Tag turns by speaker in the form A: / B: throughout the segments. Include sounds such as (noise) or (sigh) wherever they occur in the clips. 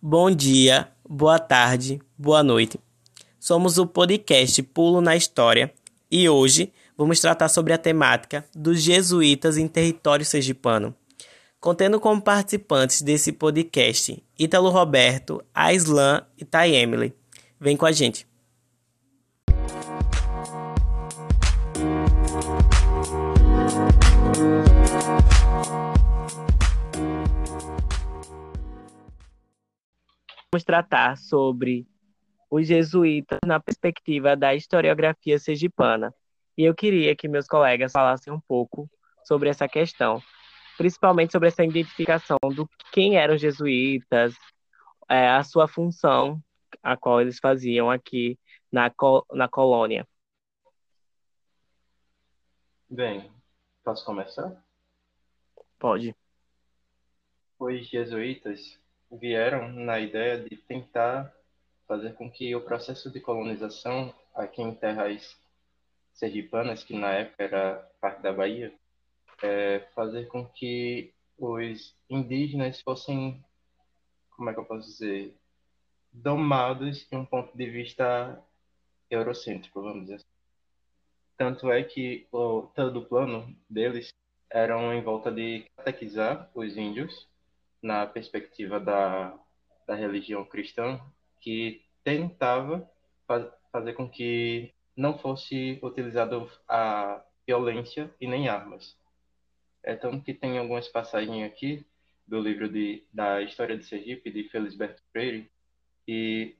A: Bom dia, boa tarde, boa noite. Somos o podcast Pulo na História e hoje vamos tratar sobre a temática dos jesuítas em território sergipano. Contendo como participantes desse podcast Ítalo Roberto, Aislan e Thay Emily. Vem com a gente. Vamos tratar sobre os jesuítas na perspectiva da historiografia sergipana. E eu queria que meus colegas falassem um pouco sobre essa questão, principalmente sobre essa identificação do quem eram os jesuítas, é, a sua função, a qual eles faziam aqui na, na colônia.
B: Bem, posso começar?
A: Pode.
B: Os jesuítas vieram na ideia de tentar fazer com que o processo de colonização aqui em terras sergipanas, que na época era parte da Bahia, é fazer com que os indígenas fossem, como é que eu posso dizer, domados de um ponto de vista eurocêntrico, vamos dizer assim. Tanto é que o, todo o plano deles era em volta de catequizar os índios na perspectiva da, da religião cristã, que tentava fazer com que não fosse utilizado a violência e nem armas. É tanto que tem algumas passagens aqui do livro de, da História de Sergipe, de Felisberto Freire, e,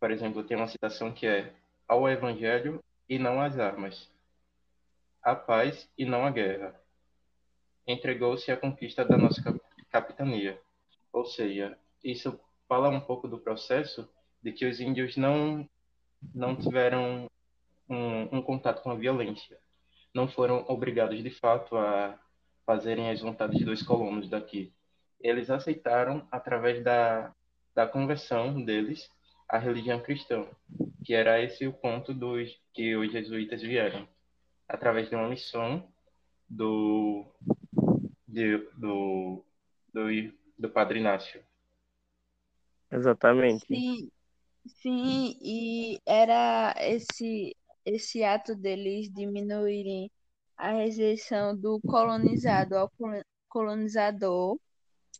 B: por exemplo, tem uma citação que é ao Evangelho e não às armas, a paz e não a guerra. Entregou-se à conquista da nossa capitania. Ou seja, isso fala um pouco do processo de que os índios não não tiveram um, um, contato com a violência, não foram obrigados de fato a fazerem as vontades dos colonos daqui. Eles aceitaram através da da conversão deles à religião cristã, que era esse o ponto dos que os jesuítas vieram, através de uma missão do de, do, do do Padre Inácio.
A: Exatamente.
C: Sim, sim, e era esse, esse ato deles diminuírem a rejeição do colonizado ao colonizador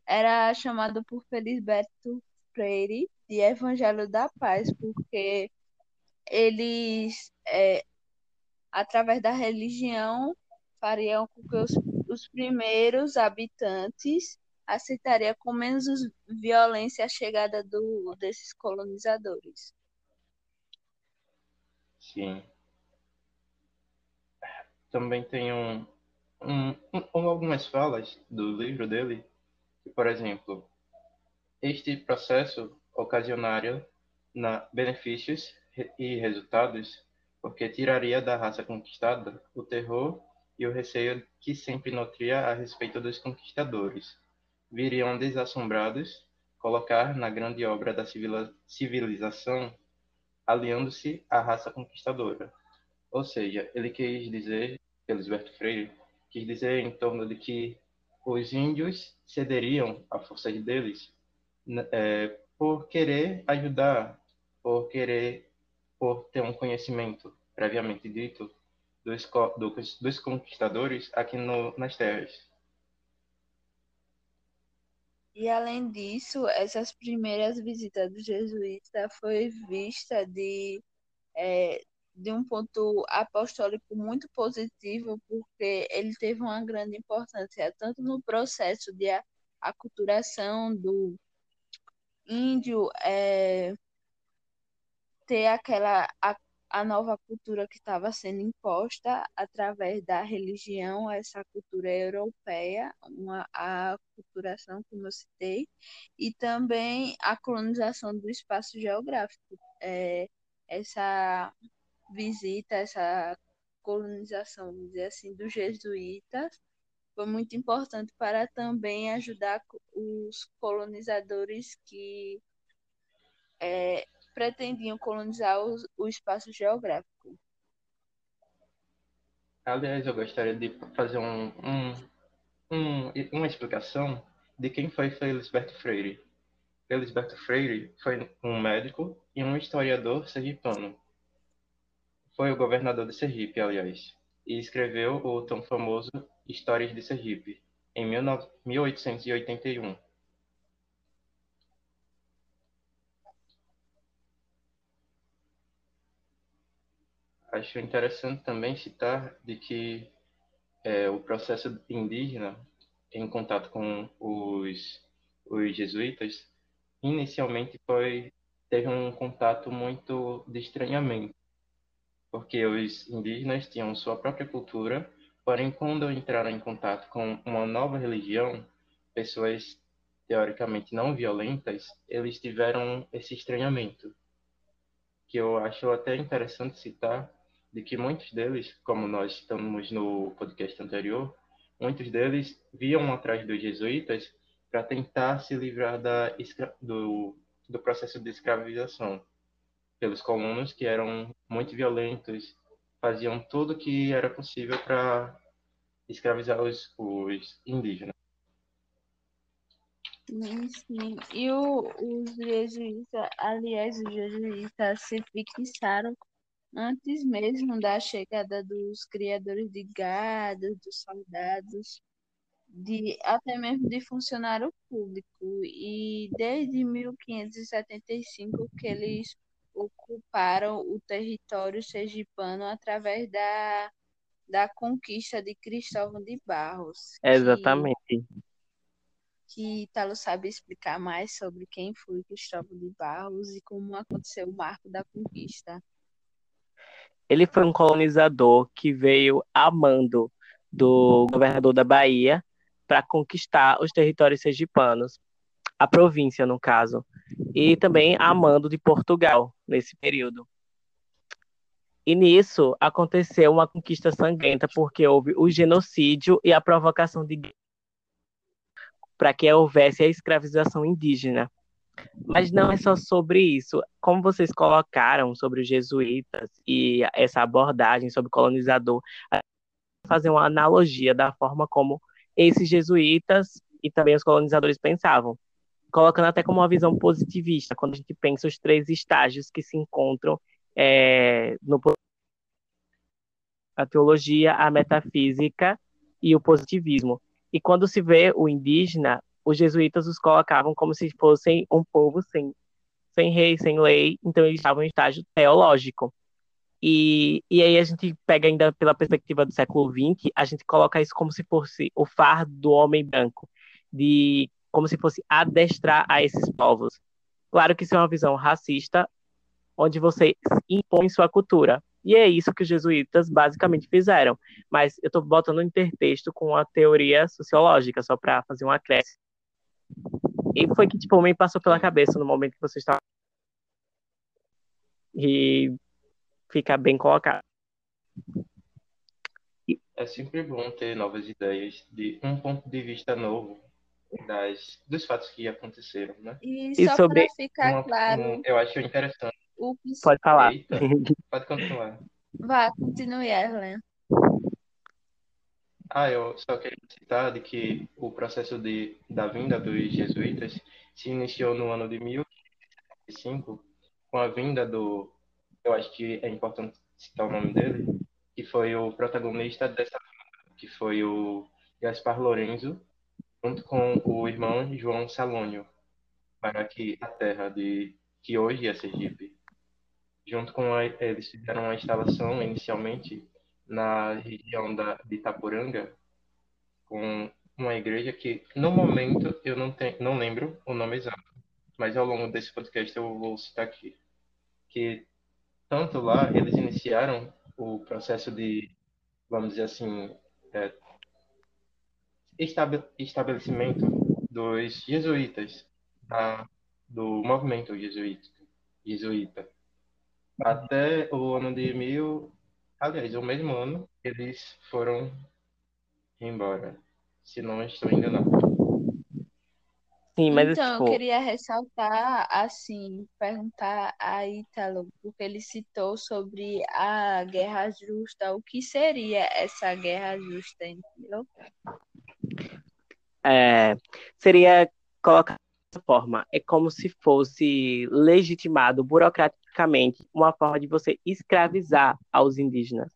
C: era chamado por Felisberto Freire de Evangelho da Paz, porque eles, é, através da religião, fariam com que os, os primeiros habitantes aceitaria com menos violência a chegada do, desses colonizadores.
B: Sim. Também tem um, um, um, algumas falas do livro dele, que, por exemplo, este processo ocasionaria na benefícios e resultados, porque tiraria da raça conquistada o terror e o receio que sempre nutria a respeito dos conquistadores viriam desassombrados colocar na grande obra da civilização, aliando-se à raça conquistadora. Ou seja, ele quis dizer, Elisberto Freire, quis dizer em torno de que os índios cederiam à força deles é, por querer ajudar, por querer, por ter um conhecimento previamente dito dos, dos, dos conquistadores aqui no, nas terras.
C: E além disso, essas primeiras visitas do jesuíta foi vista de, é, de um ponto apostólico muito positivo, porque ele teve uma grande importância tanto no processo de aculturação do índio, é, ter aquela a nova cultura que estava sendo imposta através da religião, essa cultura europeia, uma, a culturação, como eu citei, e também a colonização do espaço geográfico. É, essa visita, essa colonização, vamos dizer assim, dos jesuítas foi muito importante para também ajudar os colonizadores que é, pretendiam colonizar o, o espaço geográfico.
B: Aliás, eu gostaria de fazer um, um, um, uma explicação de quem foi Felisberto Freire. Elisberto Freire foi um médico e um historiador sergipano. Foi o governador de Sergipe, aliás, e escreveu o tão famoso Histórias de Sergipe, em 1881. Acho interessante também citar de que é, o processo indígena em contato com os, os jesuítas inicialmente foi teve um contato muito de estranhamento porque os indígenas tinham sua própria cultura, porém, quando entraram em contato com uma nova religião, pessoas teoricamente não violentas, eles tiveram esse estranhamento, que eu acho até interessante citar, de que muitos deles, como nós estamos no podcast anterior, muitos deles viam atrás dos jesuítas para tentar se livrar da, do, do processo de escravização pelos colonos que eram muito violentos, faziam tudo que era possível para escravizar os, os indígenas.
C: Sim, sim. E o, os jesuítas, aliás, os jesuítas se fixaram antes mesmo da chegada dos criadores de gado, dos soldados, de até mesmo de funcionário público. E desde 1575 que eles ocuparam o território sergipano através da, da conquista de Cristóvão de Barros.
A: Exatamente.
C: Que, que Italo sabe explicar mais sobre quem foi Cristóvão de Barros e como aconteceu o marco da conquista.
A: Ele foi um colonizador que veio a mando do governador da Bahia para conquistar os territórios sergipanos, a província, no caso, e também a mando de Portugal nesse período. E nisso aconteceu uma conquista sangrenta, porque houve o genocídio e a provocação de para que houvesse a escravização indígena. Mas não é só sobre isso. Como vocês colocaram sobre os jesuítas e essa abordagem sobre o colonizador, fazer uma analogia da forma como esses jesuítas e também os colonizadores pensavam colocando até como uma visão positivista, quando a gente pensa os três estágios que se encontram é, no a teologia, a metafísica e o positivismo. E quando se vê o indígena, os jesuítas os colocavam como se fossem um povo sem, sem rei, sem lei, então eles estavam em estágio teológico. E, e aí a gente pega ainda pela perspectiva do século XX, a gente coloca isso como se fosse o fardo do homem branco, de como se fosse adestrar a esses povos. Claro que isso é uma visão racista, onde você impõe sua cultura. E é isso que os jesuítas basicamente fizeram. Mas eu estou botando um intertexto com a teoria sociológica, só para fazer um acréscimo. E foi que, tipo, me passou pela cabeça no momento que você estava. E fica bem colocado.
B: É sempre bom ter novas ideias de um ponto de vista novo das, dos fatos que aconteceram, né?
C: E, e só sobre... para ficar uma, claro. Um,
B: eu acho interessante.
C: O
A: que... Pode falar. Eita,
B: pode continuar.
C: Vá, continue, Erlen.
B: Ah, eu só queria citar de que o processo de, da vinda dos jesuítas se iniciou no ano de 1505, com a vinda do, eu acho que é importante citar o nome dele, que foi o protagonista dessa vinda, que foi o Gaspar Lorenzo, junto com o irmão João Salônio, para aqui a terra de que hoje é Sergipe. Junto com a, eles fizeram uma instalação inicialmente na região da, de Itapuranga, com uma igreja que, no momento, eu não, tenho, não lembro o nome exato, mas ao longo desse podcast eu vou citar aqui. Que tanto lá eles iniciaram o processo de, vamos dizer assim, é, estabelecimento dos jesuítas, da, do movimento jesuíta, jesuíta. Até o ano de mil, aliás, o mesmo ano, eles foram embora, se não estou enganado.
A: Sim, mas
C: então,
A: tipo...
C: eu queria ressaltar, assim, perguntar a Ítalo, porque ele citou sobre a guerra justa. O que seria essa guerra justa, entendeu?
A: é, seria colocar forma, é como se fosse legitimado burocraticamente uma forma de você escravizar aos indígenas.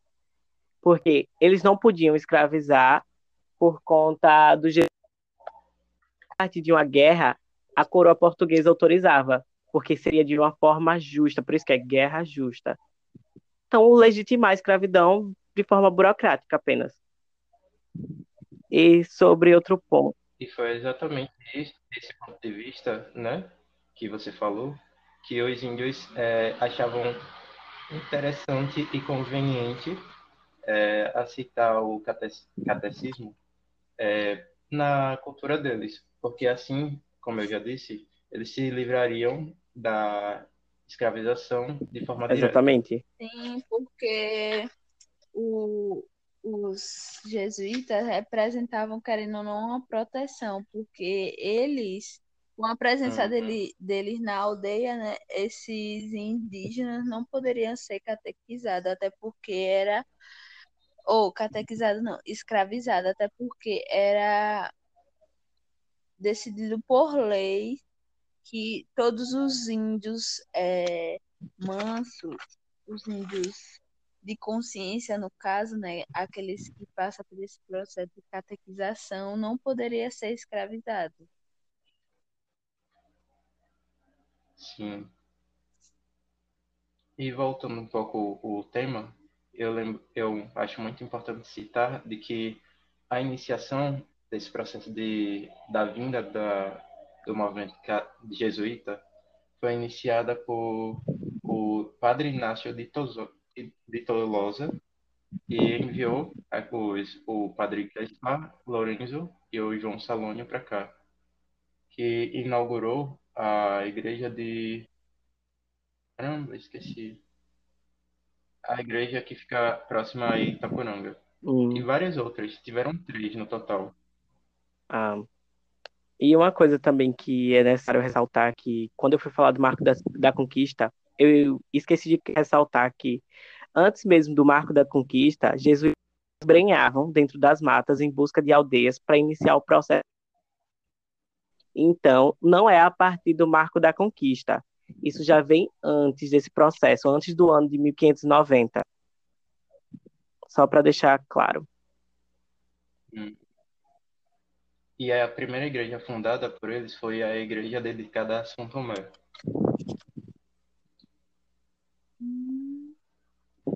A: Porque eles não podiam escravizar por conta do a partir de uma guerra, a coroa portuguesa autorizava, porque seria de uma forma justa, por isso que é guerra justa. Então, legitimar a escravidão de forma burocrática apenas. E sobre outro ponto.
B: E foi exatamente esse, esse ponto de vista, né, que você falou, que os índios é, achavam interessante e conveniente é, aceitar o catecismo é, na cultura deles, porque assim, como eu já disse, eles se livrariam da escravização de forma
A: Exatamente.
B: direta.
C: Sim, porque o, os jesuítas representavam, querendo ou não, uma proteção, porque eles, com a presença uhum. dele, deles na aldeia, né, esses indígenas não poderiam ser catequizados, até porque era. Ou catequizado não, escravizado, até porque era decidido por lei que todos os índios é, mansos, os índios de consciência, no caso, né, aqueles que passam por esse processo de catequização, não poderia ser escravizado.
B: Sim. E voltando um pouco o tema, eu lembro, eu acho muito importante citar de que a iniciação desse processo de da vinda da do movimento jesuíta foi iniciada por o Padre Inácio de Tozo, de Tolosa e enviou os, o padre Gaspar Lorenzo e o João Salônio para cá, que inaugurou a igreja de. Caramba, esqueci. A igreja que fica próxima a Itapuranga. Hum. E várias outras. Tiveram três no total.
A: Ah. E uma coisa também que é necessário ressaltar que quando eu fui falar do marco da, da conquista, eu esqueci de ressaltar que antes mesmo do marco da conquista, Jesus brenhavam dentro das matas em busca de aldeias para iniciar o processo. Então, não é a partir do marco da conquista. Isso já vem antes desse processo, antes do ano de 1590. Só para deixar claro.
B: Hum. E a primeira igreja fundada por eles foi a igreja dedicada a São Tomé.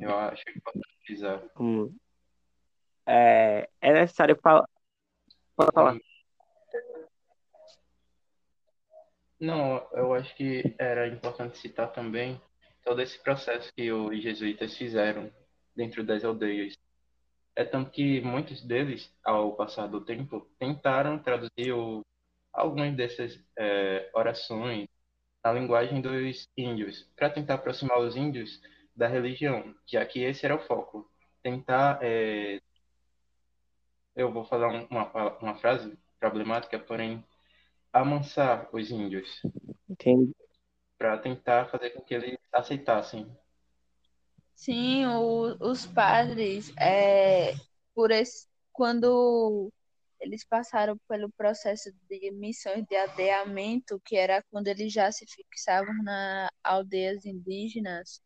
B: Eu acho que pode utilizar.
A: Hum. É, é necessário falar. Pode falar.
B: Não, eu acho que era importante citar também todo esse processo que os jesuítas fizeram dentro das aldeias. É tanto que muitos deles, ao passar do tempo, tentaram traduzir o, algumas dessas é, orações na linguagem dos índios, para tentar aproximar os índios da religião, já que esse era o foco. Tentar. É... Eu vou falar uma, uma frase problemática, porém, amansar os índios.
A: Entendi.
B: Para tentar fazer com que eles aceitassem.
C: Sim, o, os padres, é, por esse, quando eles passaram pelo processo de missões de aldeamento, que era quando eles já se fixavam nas aldeias indígenas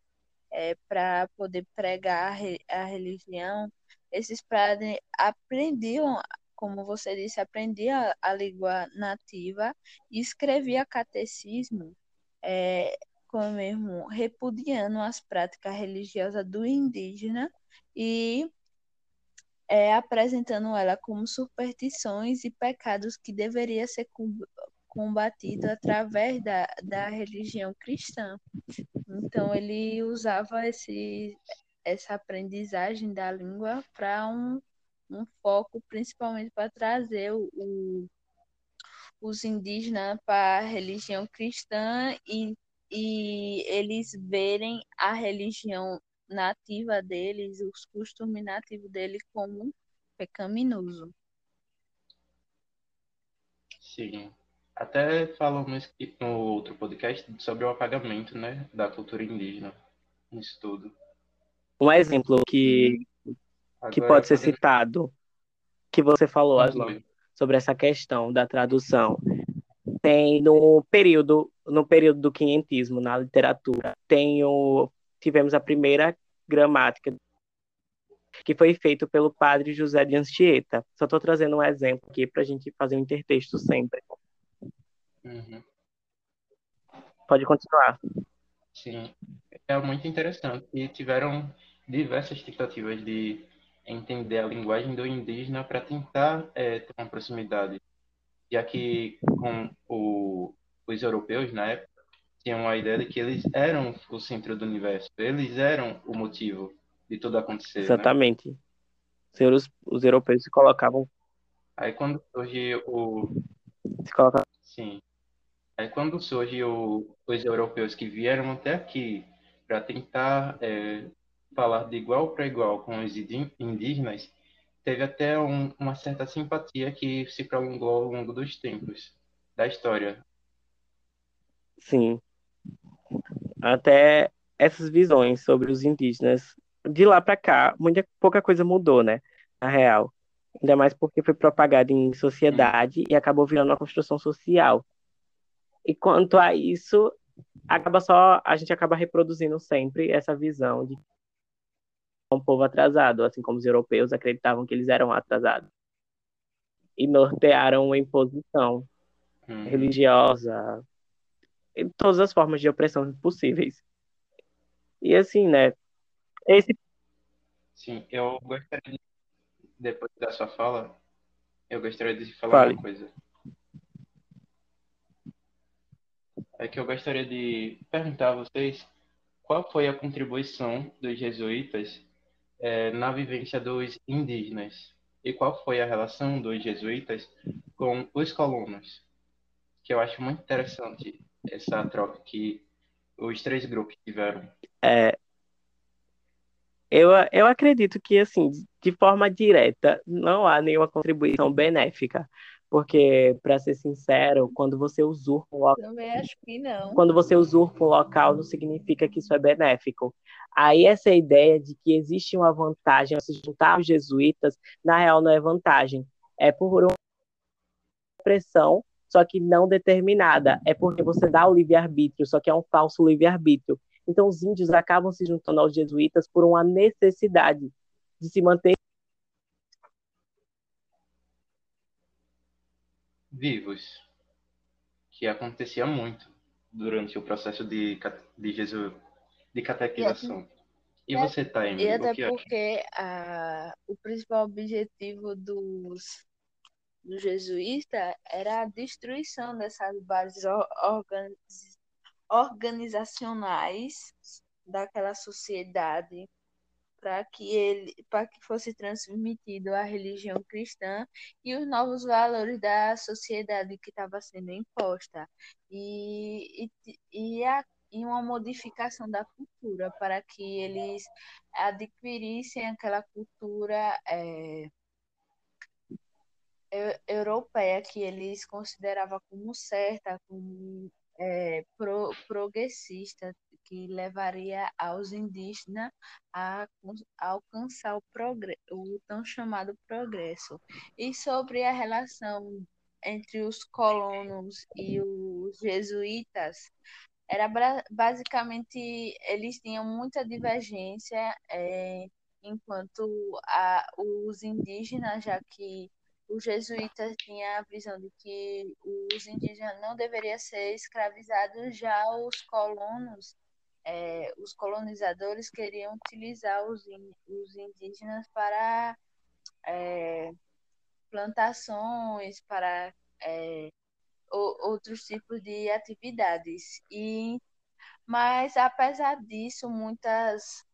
C: é, para poder pregar a, a religião, esses padres aprendiam, como você disse, aprendiam a, a língua nativa e escrevia catecismo, é, como mesmo repudiando as práticas religiosas do indígena e é, apresentando ela como superstições e pecados que deveria ser combatido através da, da religião cristã. Então ele usava esse, essa aprendizagem da língua para um, um foco principalmente para trazer o, o, os indígenas para a religião cristã e, e eles verem a religião nativa deles, os costumes nativos dele como pecaminoso.
B: Sim. Até falamos no outro podcast sobre o apagamento né, da cultura indígena nisso tudo.
A: Um exemplo que, que pode ser citado, que você falou, Aslan, sobre essa questão da tradução. tem no período no período do quinhentismo na literatura tem o, tivemos a primeira gramática que foi feito pelo padre José de Anchieta. Só estou trazendo um exemplo aqui para a gente fazer um intertexto sempre.
B: Uhum.
A: Pode continuar.
B: Sim, é muito interessante. E tiveram diversas tentativas de entender a linguagem do indígena para tentar é, ter uma proximidade. Já que com o, os europeus, na época, tinham a ideia de que eles eram o centro do universo, eles eram o motivo de tudo acontecer. Né?
A: Exatamente. Né? Os, os europeus se colocavam.
B: Aí quando surge o.
A: Se colocavam.
B: Sim. Aí quando surge o, os europeus que vieram até aqui para tentar é, falar de igual para igual com os indígenas, teve até um, uma certa simpatia que se prolongou ao longo dos tempos da história.
A: Sim. Até essas visões sobre os indígenas de lá para cá, muita pouca coisa mudou, né? Na real. Ainda mais porque foi propagado em sociedade e acabou virando uma construção social. E quanto a isso, acaba só a gente acaba reproduzindo sempre essa visão de um povo atrasado, assim como os europeus acreditavam que eles eram atrasados. E nortearam a imposição
B: hum.
A: religiosa, em todas as formas de opressão possíveis. E assim, né, esse...
B: Sim, eu gostaria de, depois da sua fala, eu gostaria de falar
A: Fale.
B: uma coisa. É que eu gostaria de perguntar a vocês qual foi a contribuição dos jesuítas é, na vivência dos indígenas e qual foi a relação dos jesuítas com os colonos, que eu acho muito interessante essa troca que os três grupos tiveram.
A: É, eu, eu acredito que, assim, de forma direta, não há nenhuma contribuição benéfica. Porque, para ser sincero, quando você usurpa um local.
C: Também acho que não.
A: Quando você usurpa um local, não significa que isso é benéfico. Aí, essa ideia de que existe uma vantagem se juntar aos jesuítas, na real, não é vantagem. É por uma pressão, só que não determinada. É porque você dá o livre-arbítrio, só que é um falso livre-arbítrio. Então, os índios acabam se juntando aos jesuítas por uma necessidade de se manter
B: vivos, que acontecia muito durante o processo de, de Jesus, de catequização. E, e você, Taime?
C: E até porque a, o principal objetivo dos, dos jesuítas era a destruição dessas bases organizadas organizacionais daquela sociedade para que ele para que fosse transmitido a religião cristã e os novos valores da sociedade que estava sendo imposta. E, e, e, a, e uma modificação da cultura para que eles adquirissem aquela cultura é, europeia que eles consideravam como certa, como é, pro, progressista que levaria aos indígenas a, alcançar o, o tão chamado progresso. E sobre a relação entre os colonos e os jesuítas, era basicamente eles tinham muita divergência é, enquanto a, os indígenas, já que os jesuítas tinham a visão de que os indígenas não deveriam ser escravizados, já os colonos, é, os colonizadores queriam utilizar os, os indígenas para é, plantações, para é, outros tipos de atividades. E, mas, apesar disso, muitas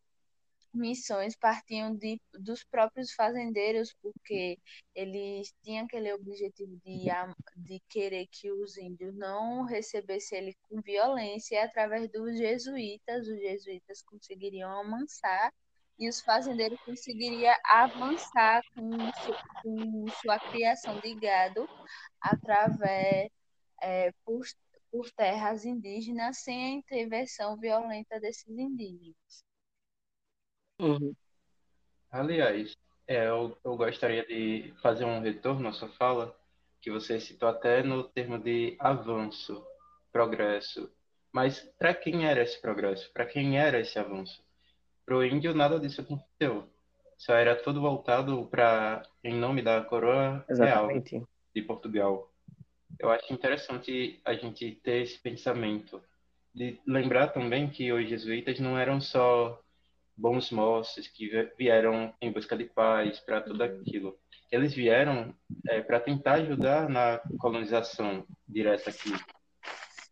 C: missões partiam de, dos próprios fazendeiros, porque eles tinham aquele objetivo de, de querer que os índios não recebessem ele com violência, e através dos jesuítas, os jesuítas conseguiriam amansar e os fazendeiros conseguiriam avançar com, com sua criação de gado através é, por, por terras indígenas sem a intervenção violenta desses indígenas.
A: Uhum.
B: Aliás, é, eu, eu gostaria de fazer um retorno à sua fala, que você citou até no termo de avanço, progresso. Mas para quem era esse progresso? Para quem era esse avanço? Para o índio, nada disso aconteceu. Só era tudo voltado para em nome da coroa
A: Exatamente.
B: real de Portugal. Eu acho interessante a gente ter esse pensamento de lembrar também que os jesuítas não eram só bons moços que vieram em busca de paz para tudo aquilo. Eles vieram é, para tentar ajudar na colonização direta aqui.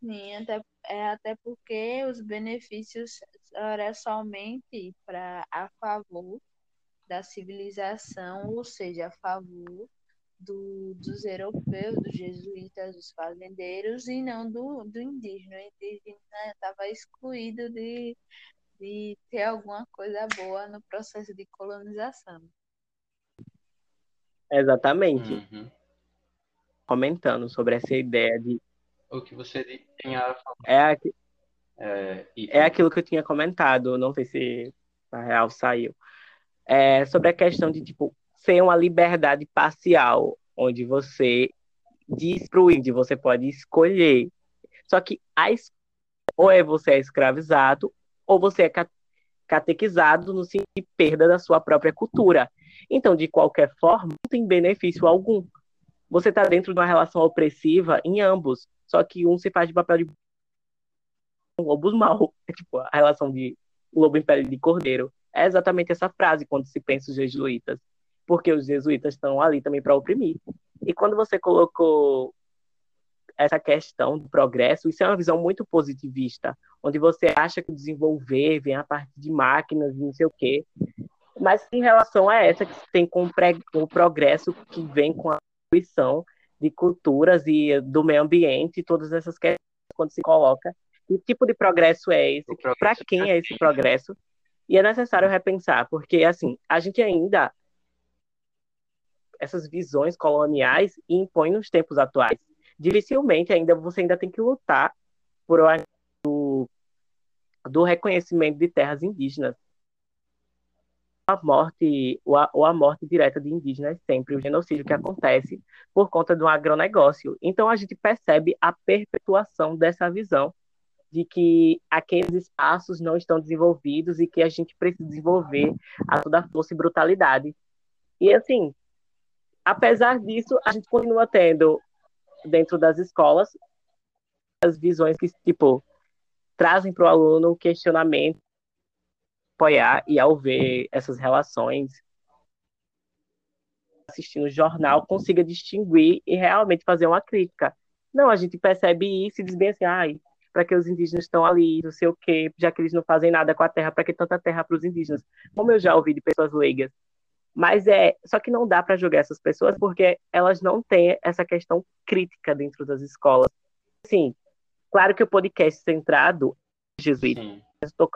C: Sim, até, é, até porque os benefícios eram somente para a favor da civilização, ou seja, a favor do, dos europeus, dos jesuítas, dos fazendeiros, e não do, do indígena. O indígena estava excluído de, de ter alguma coisa boa no processo de colonização.
A: Exatamente.
B: Uhum.
A: Comentando sobre essa ideia de.
B: O que você tinha
A: É, aqui...
B: é,
A: é aquilo que eu tinha comentado, não sei se na real saiu. É sobre a questão de, tipo, ser uma liberdade parcial, onde você diz para o índio, você pode escolher. Só que a, ou é você é escravizado, ou você é catequizado no sentido de perda da sua própria cultura. Então, de qualquer forma, não tem benefício algum. Você está dentro de uma relação opressiva em ambos, só que um se faz de papel de um lobo mau. É tipo a relação de lobo em pele de cordeiro. É exatamente essa frase quando se pensa os jesuítas, porque os jesuítas estão ali também para oprimir. E quando você colocou essa questão do progresso, isso é uma visão muito positivista, onde você acha que desenvolver vem a partir de máquinas e não sei o quê. Mas em relação a essa que tem com o progresso que vem com a destruição de culturas e do meio ambiente, todas essas questões quando se coloca, que tipo de progresso é esse? Para quem é esse progresso? E é necessário repensar, porque assim, a gente ainda essas visões coloniais impõem nos tempos atuais dificilmente ainda você ainda tem que lutar por o do reconhecimento de terras indígenas. A morte, ou a, ou a morte direta de indígenas sempre, o genocídio que acontece por conta do agronegócio. Então a gente percebe a perpetuação dessa visão de que aqueles espaços não estão desenvolvidos e que a gente precisa desenvolver a toda força e brutalidade. E assim, apesar disso, a gente continua tendo dentro das escolas as visões que, tipo, trazem para o aluno questionamento, apoiar e ao ver essas relações, assistindo o jornal, consiga distinguir e realmente fazer uma crítica. Não, a gente percebe isso e diz bem assim, ai, para que os indígenas estão ali, não sei o quê, já que eles não fazem nada com a terra, para que tanta terra para os indígenas? Como eu já ouvi de pessoas leigas. Mas é, só que não dá para julgar essas pessoas porque elas não têm essa questão crítica dentro das escolas. Sim, claro que o podcast centrado jesuíta, estou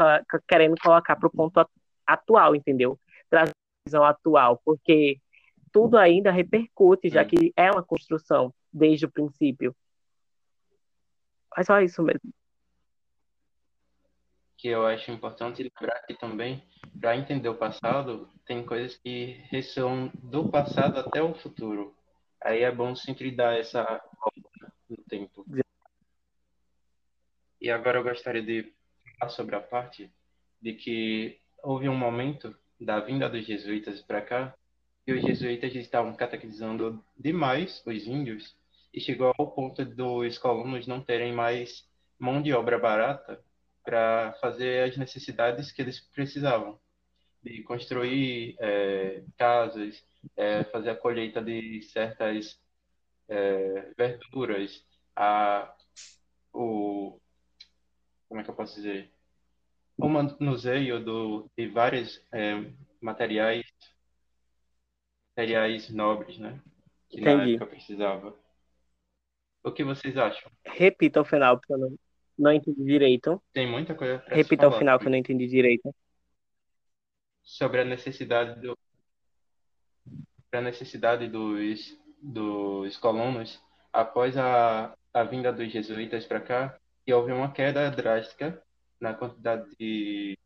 A: querendo colocar para o ponto atual, entendeu? Trazer a visão atual, porque tudo ainda repercute, já que é uma construção desde o princípio. É só isso mesmo
B: que eu acho importante lembrar aqui também, para entender o passado, tem coisas que ressoam do passado até o futuro. Aí é bom sempre dar essa volta no tempo. E agora eu gostaria de falar sobre a parte de que houve um momento da vinda dos jesuítas para cá que os jesuítas estavam catequizando demais os índios e chegou ao ponto dos colonos não terem mais mão de obra barata para fazer as necessidades que eles precisavam, de construir é, casas, é, fazer a colheita de certas é, verduras, a, o como é que eu posso dizer, o manuseio do, de vários é, materiais materiais nobres, né? Que Entendi. na época precisava. O que vocês acham?
A: Repita o final, porque eu não, não entendi direito.
B: Tem muita coisa para
A: Repita ao final que eu não entendi direito.
B: Sobre a necessidade do a necessidade dos dos colonos após a, a vinda dos jesuítas para cá, e houve uma queda drástica na quantidade de,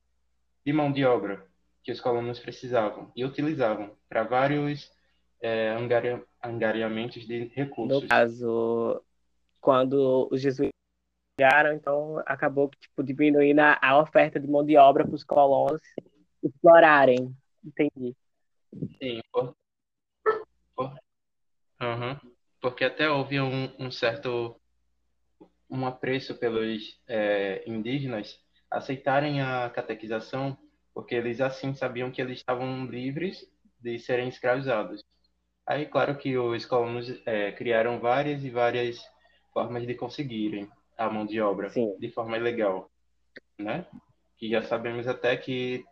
B: de mão de obra que os colonos precisavam e utilizavam para vários é, angaria, angariamentos de recursos.
A: No caso, quando os jesuítas chegaram, então acabou tipo, diminuindo a oferta de mão de obra para os colonos explorarem. Entendi.
B: Sim, por, por, uhum, porque até houve um, um certo um apreço pelos é, indígenas aceitarem a catequização, porque eles assim sabiam que eles estavam livres de serem escravizados. Aí, claro que os colonos é, criaram várias e várias formas de conseguirem a mão de obra
A: Sim.
B: de forma ilegal, né? Que já sabemos até que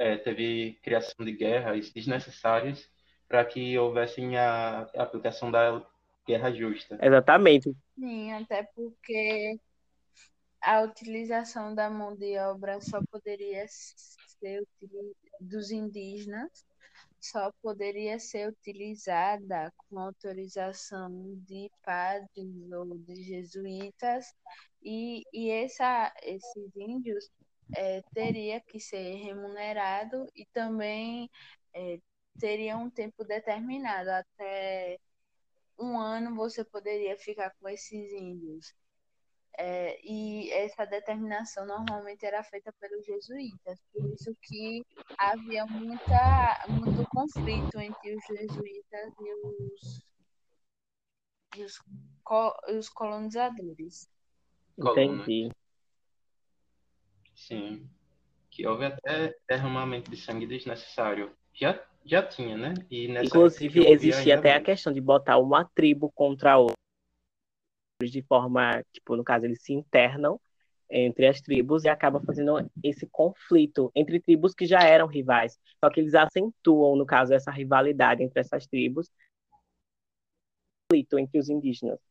B: é, teve criação de guerras desnecessárias para que houvessem a, a aplicação da guerra justa.
A: Exatamente.
C: Sim, até porque a utilização da mão de obra só poderia ser dos indígenas só poderia ser utilizada com autorização de padres ou de jesuítas e, e essa, esses índios é, teria que ser remunerado e também é, teria um tempo determinado até um ano você poderia ficar com esses índios é, e essa determinação normalmente era feita pelos jesuítas, por isso que havia muita, muito conflito entre os jesuítas e os, e os, os colonizadores.
A: Entendi.
B: Sim. Que houve até derramamento de sangue desnecessário. Já, já tinha, né?
A: E Inclusive, existia até a questão de botar uma tribo contra a outra de forma, tipo, no caso, eles se internam entre as tribos e acaba fazendo esse conflito entre tribos que já eram rivais. Só que eles acentuam, no caso, essa rivalidade entre essas tribos, conflito entre os indígenas.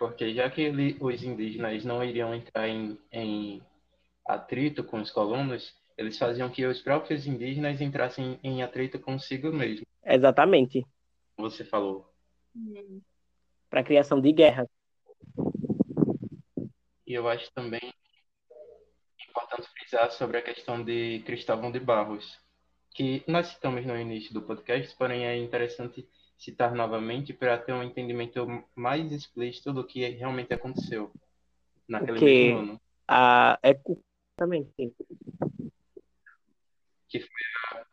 B: Porque já que ele, os indígenas não iriam entrar em, em atrito com os colonos, eles faziam que os próprios indígenas entrassem em atrito consigo mesmo.
A: Exatamente
B: você falou.
A: Para a criação de guerra.
B: E eu acho também importante frisar sobre a questão de Cristóvão de Barros, que nós citamos no início do podcast, porém é interessante citar novamente para ter um entendimento mais explícito do que realmente aconteceu naquele
A: que,
B: ano.
A: A, é também, sim.
B: Que foi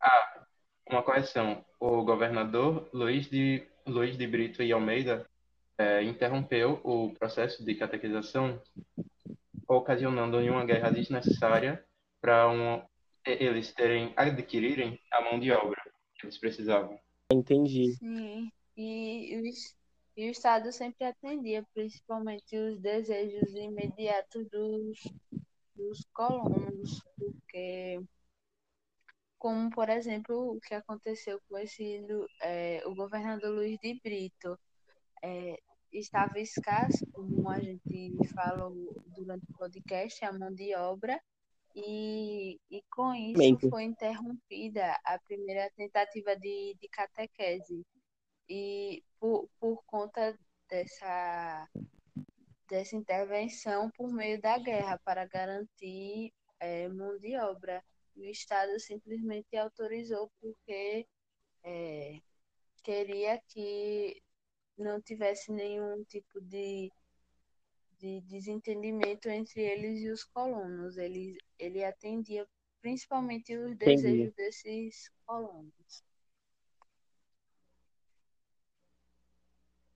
B: a, a uma correção. O governador Luiz de, Luiz de Brito e Almeida é, interrompeu o processo de catequização, ocasionando uma guerra desnecessária para um, eles terem adquirirem a mão de obra que eles precisavam.
A: Entendi.
C: Sim, e, e o Estado sempre atendia, principalmente os desejos imediatos dos, dos colonos, porque como por exemplo o que aconteceu com esse é, o governador Luiz de Brito é, estava escasso, como a gente falou durante o podcast, a mão de obra e, e com isso foi interrompida a primeira tentativa de, de catequese e por, por conta dessa dessa intervenção por meio da guerra para garantir é, mão de obra o Estado simplesmente autorizou porque é, queria que não tivesse nenhum tipo de, de desentendimento entre eles e os colonos. Ele, ele atendia principalmente os Entendi. desejos desses colonos.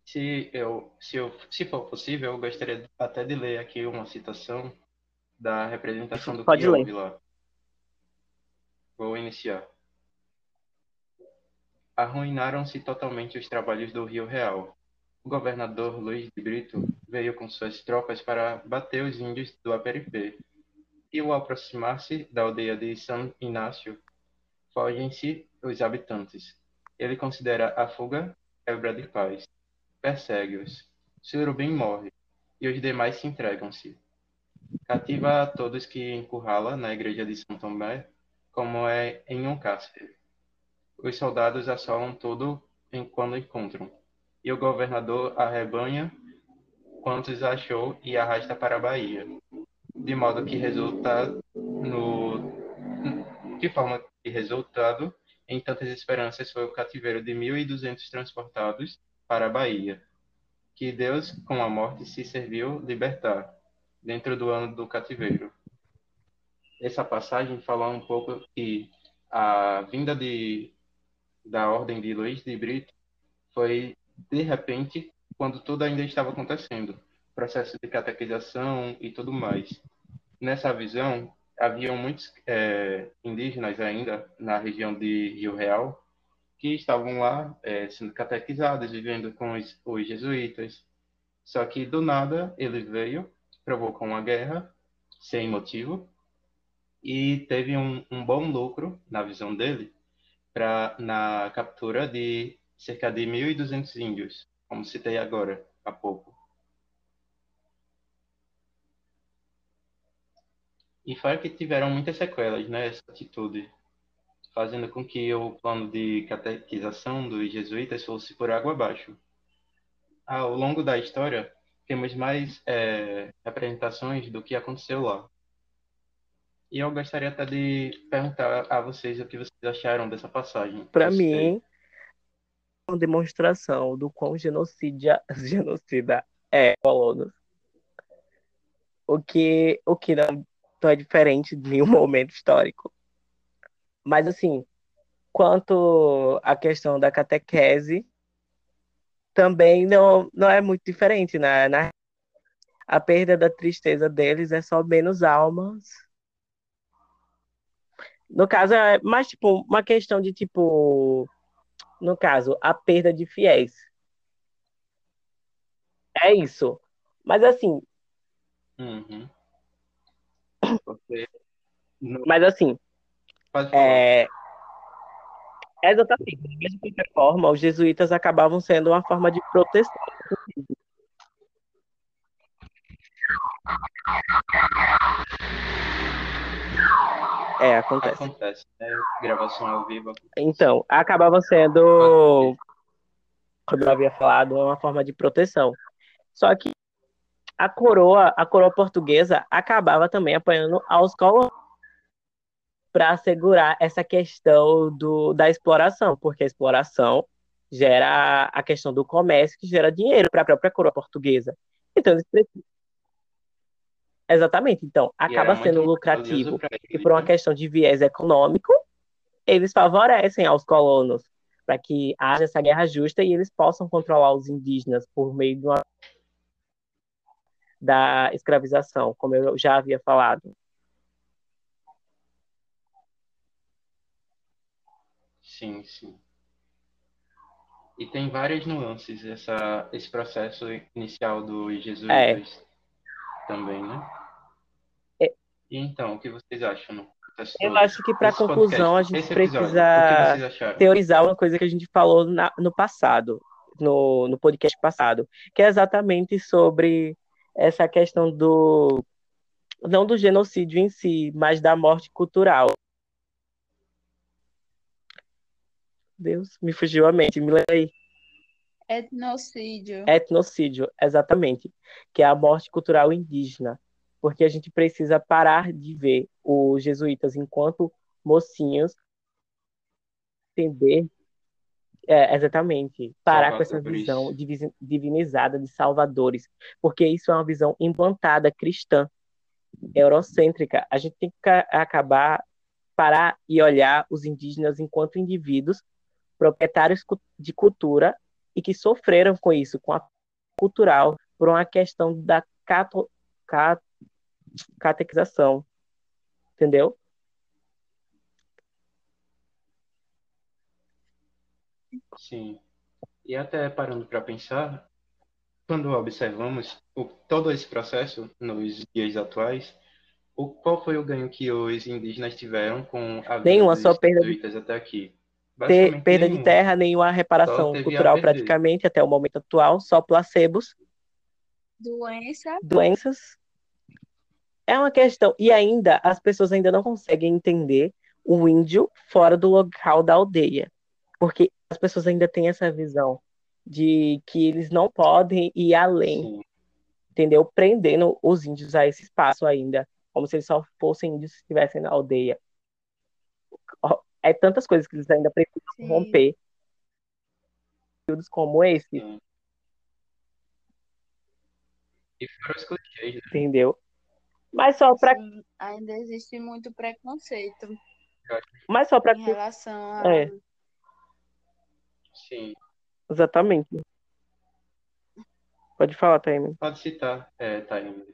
B: Se, eu, se, eu, se for possível, eu gostaria até de ler aqui uma citação da representação do
A: Pode
B: que
A: ler.
B: houve lá. Vou iniciar. Arruinaram-se totalmente os trabalhos do Rio Real. O governador Luiz de Brito veio com suas tropas para bater os índios do Aperifê. E ao aproximar-se da aldeia de São Inácio, fogem-se os habitantes. Ele considera a fuga quebra de paz. Persegue-os. Surubim morre, e os demais se entregam-se. Cativa a todos que encurrala na igreja de São Tomé como é em um cárcere. Os soldados assolam tudo quando encontram, e o governador arrebanha quantos achou e arrasta para a Bahia, de modo que resulta no de forma e resultado em tantas esperanças foi o cativeiro de 1.200 transportados para a Bahia, que Deus, com a morte, se serviu libertar, dentro do ano do cativeiro. Essa passagem fala um pouco que a vinda de, da ordem de Luiz de Brito foi, de repente, quando tudo ainda estava acontecendo, processo de catequização e tudo mais. Nessa visão, haviam muitos é, indígenas ainda na região de Rio Real que estavam lá é, sendo catequizados, vivendo com os, os, jesuítas. Só que do nada ele veio, provocou uma guerra sem motivo e teve um, um bom lucro na visão dele para na captura de cerca de 1.200 índios, como citei agora há pouco. E fora que tiveram muitas sequelas, né, essa atitude, fazendo com que o plano de catequização dos jesuítas fosse por água abaixo. Ao longo da história, temos mais é, representações do que aconteceu lá. E eu gostaria até de perguntar a vocês o que vocês acharam dessa passagem.
A: Para mim, é uma demonstração do quão genocídia, (laughs) genocida é colonos. O que, o que não não é diferente de nenhum (laughs) momento histórico. Mas, assim, quanto à questão da catequese, também não, não é muito diferente, né? Na, a perda da tristeza deles é só menos almas. No caso, é mais tipo uma questão de tipo. No caso, a perda de fiéis. É isso. Mas assim.
B: Uhum.
A: Mas assim, é, é exatamente, de qualquer forma, os jesuítas acabavam sendo uma forma de proteção. É, acontece.
B: Acontece, né? Gravação ao vivo.
A: Então, acabava sendo, como eu havia falado, uma forma de proteção. Só que a coroa, a coroa portuguesa acabava também apoiando aos colonos para assegurar essa questão do, da exploração, porque a exploração gera a questão do comércio que gera dinheiro para a própria coroa portuguesa. Então, eles precisam... Exatamente. Então, acaba sendo lucrativo e por uma né? questão de viés econômico, eles favorecem aos colonos para que haja essa guerra justa e eles possam controlar os indígenas por meio de uma da escravização, como eu já havia falado.
B: Sim, sim. E tem várias nuances essa, esse processo inicial dos jesuítas é. também, né?
A: É.
B: E então, o que vocês acham?
A: Eu acho que para conclusão a gente precisa teorizar uma coisa que a gente falou na, no passado, no, no podcast passado, que é exatamente sobre essa questão do não do genocídio em si, mas da morte cultural. Deus, me fugiu a mente, me lembrei.
C: Etnocídio.
A: Etnocídio, exatamente, que é a morte cultural indígena, porque a gente precisa parar de ver os jesuítas enquanto mocinhos, entender é, exatamente. Parar com essa visão divinizada de salvadores, porque isso é uma visão implantada cristã, eurocêntrica. A gente tem que acabar, parar e olhar os indígenas enquanto indivíduos proprietários de cultura e que sofreram com isso, com a cultural, por uma questão da cato, cat, catequização. Entendeu?
B: Sim. E até parando para pensar, quando observamos o, todo esse processo nos dias atuais, o, qual foi o ganho que os indígenas tiveram com a vida
A: Nenhuma, só perda de...
B: até aqui?
A: Ter, perda nenhum. de terra, nenhuma reparação cultural praticamente até o momento atual, só placebos.
C: Doença.
A: Doenças. É uma questão. E ainda, as pessoas ainda não conseguem entender o índio fora do local da aldeia. Porque as pessoas ainda têm essa visão de que eles não podem ir além, Sim. entendeu? Prendendo os índios a esse espaço ainda, como se eles só fossem índios que estivessem na aldeia. é tantas coisas que eles ainda precisam
C: Sim.
A: romper. Períodos como esse,
B: Sim. E fora os clichês, né?
A: entendeu? Mas só para
C: ainda existe muito preconceito
A: mas só para
C: em relação a.
A: É.
B: Sim.
A: exatamente. Pode falar, Taime.
B: Pode citar, é, Taime.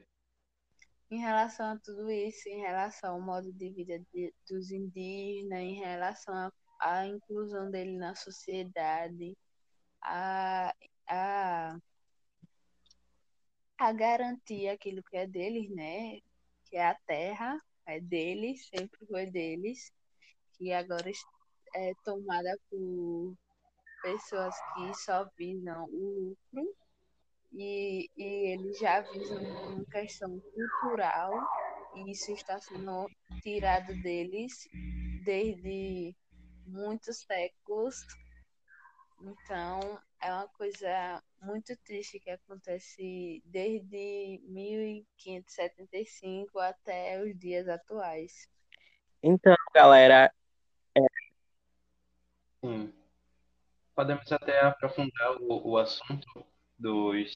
C: Em relação a tudo isso, em relação ao modo de vida de- dos indígenas, em relação à inclusão dele na sociedade, a, a, a garantir aquilo que é deles, né? Que é a terra, é deles, sempre foi deles, que agora é tomada por pessoas que só visam o lucro e, e eles já visam uma questão cultural e isso está sendo tirado deles desde muitos séculos. Então, é uma coisa muito triste que acontece desde 1575 até os dias atuais.
A: Então, galera,
B: Sim. Podemos até aprofundar o, o assunto dos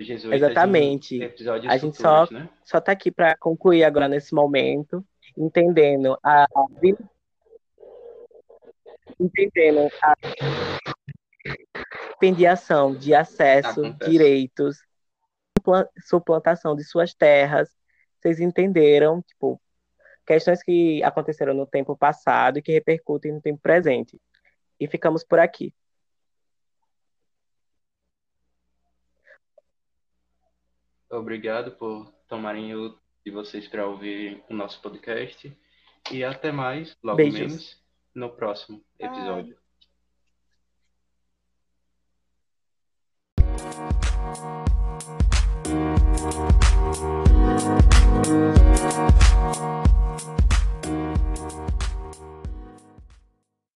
B: jesuítas
A: Exatamente.
B: episódios
A: A gente só-
B: né?
A: só tá aqui para concluir agora nesse momento, entendendo a entendendo a pendiação de acesso,
B: Acontece.
A: direitos, suplan- suplantação de suas terras. Vocês entenderam, tipo, questões que aconteceram no tempo passado e que repercutem no tempo presente. E ficamos por aqui.
B: Obrigado por tomarem o de vocês para ouvir o nosso podcast. E até mais, logo
A: Beijos.
B: menos, no próximo episódio.
C: Bye.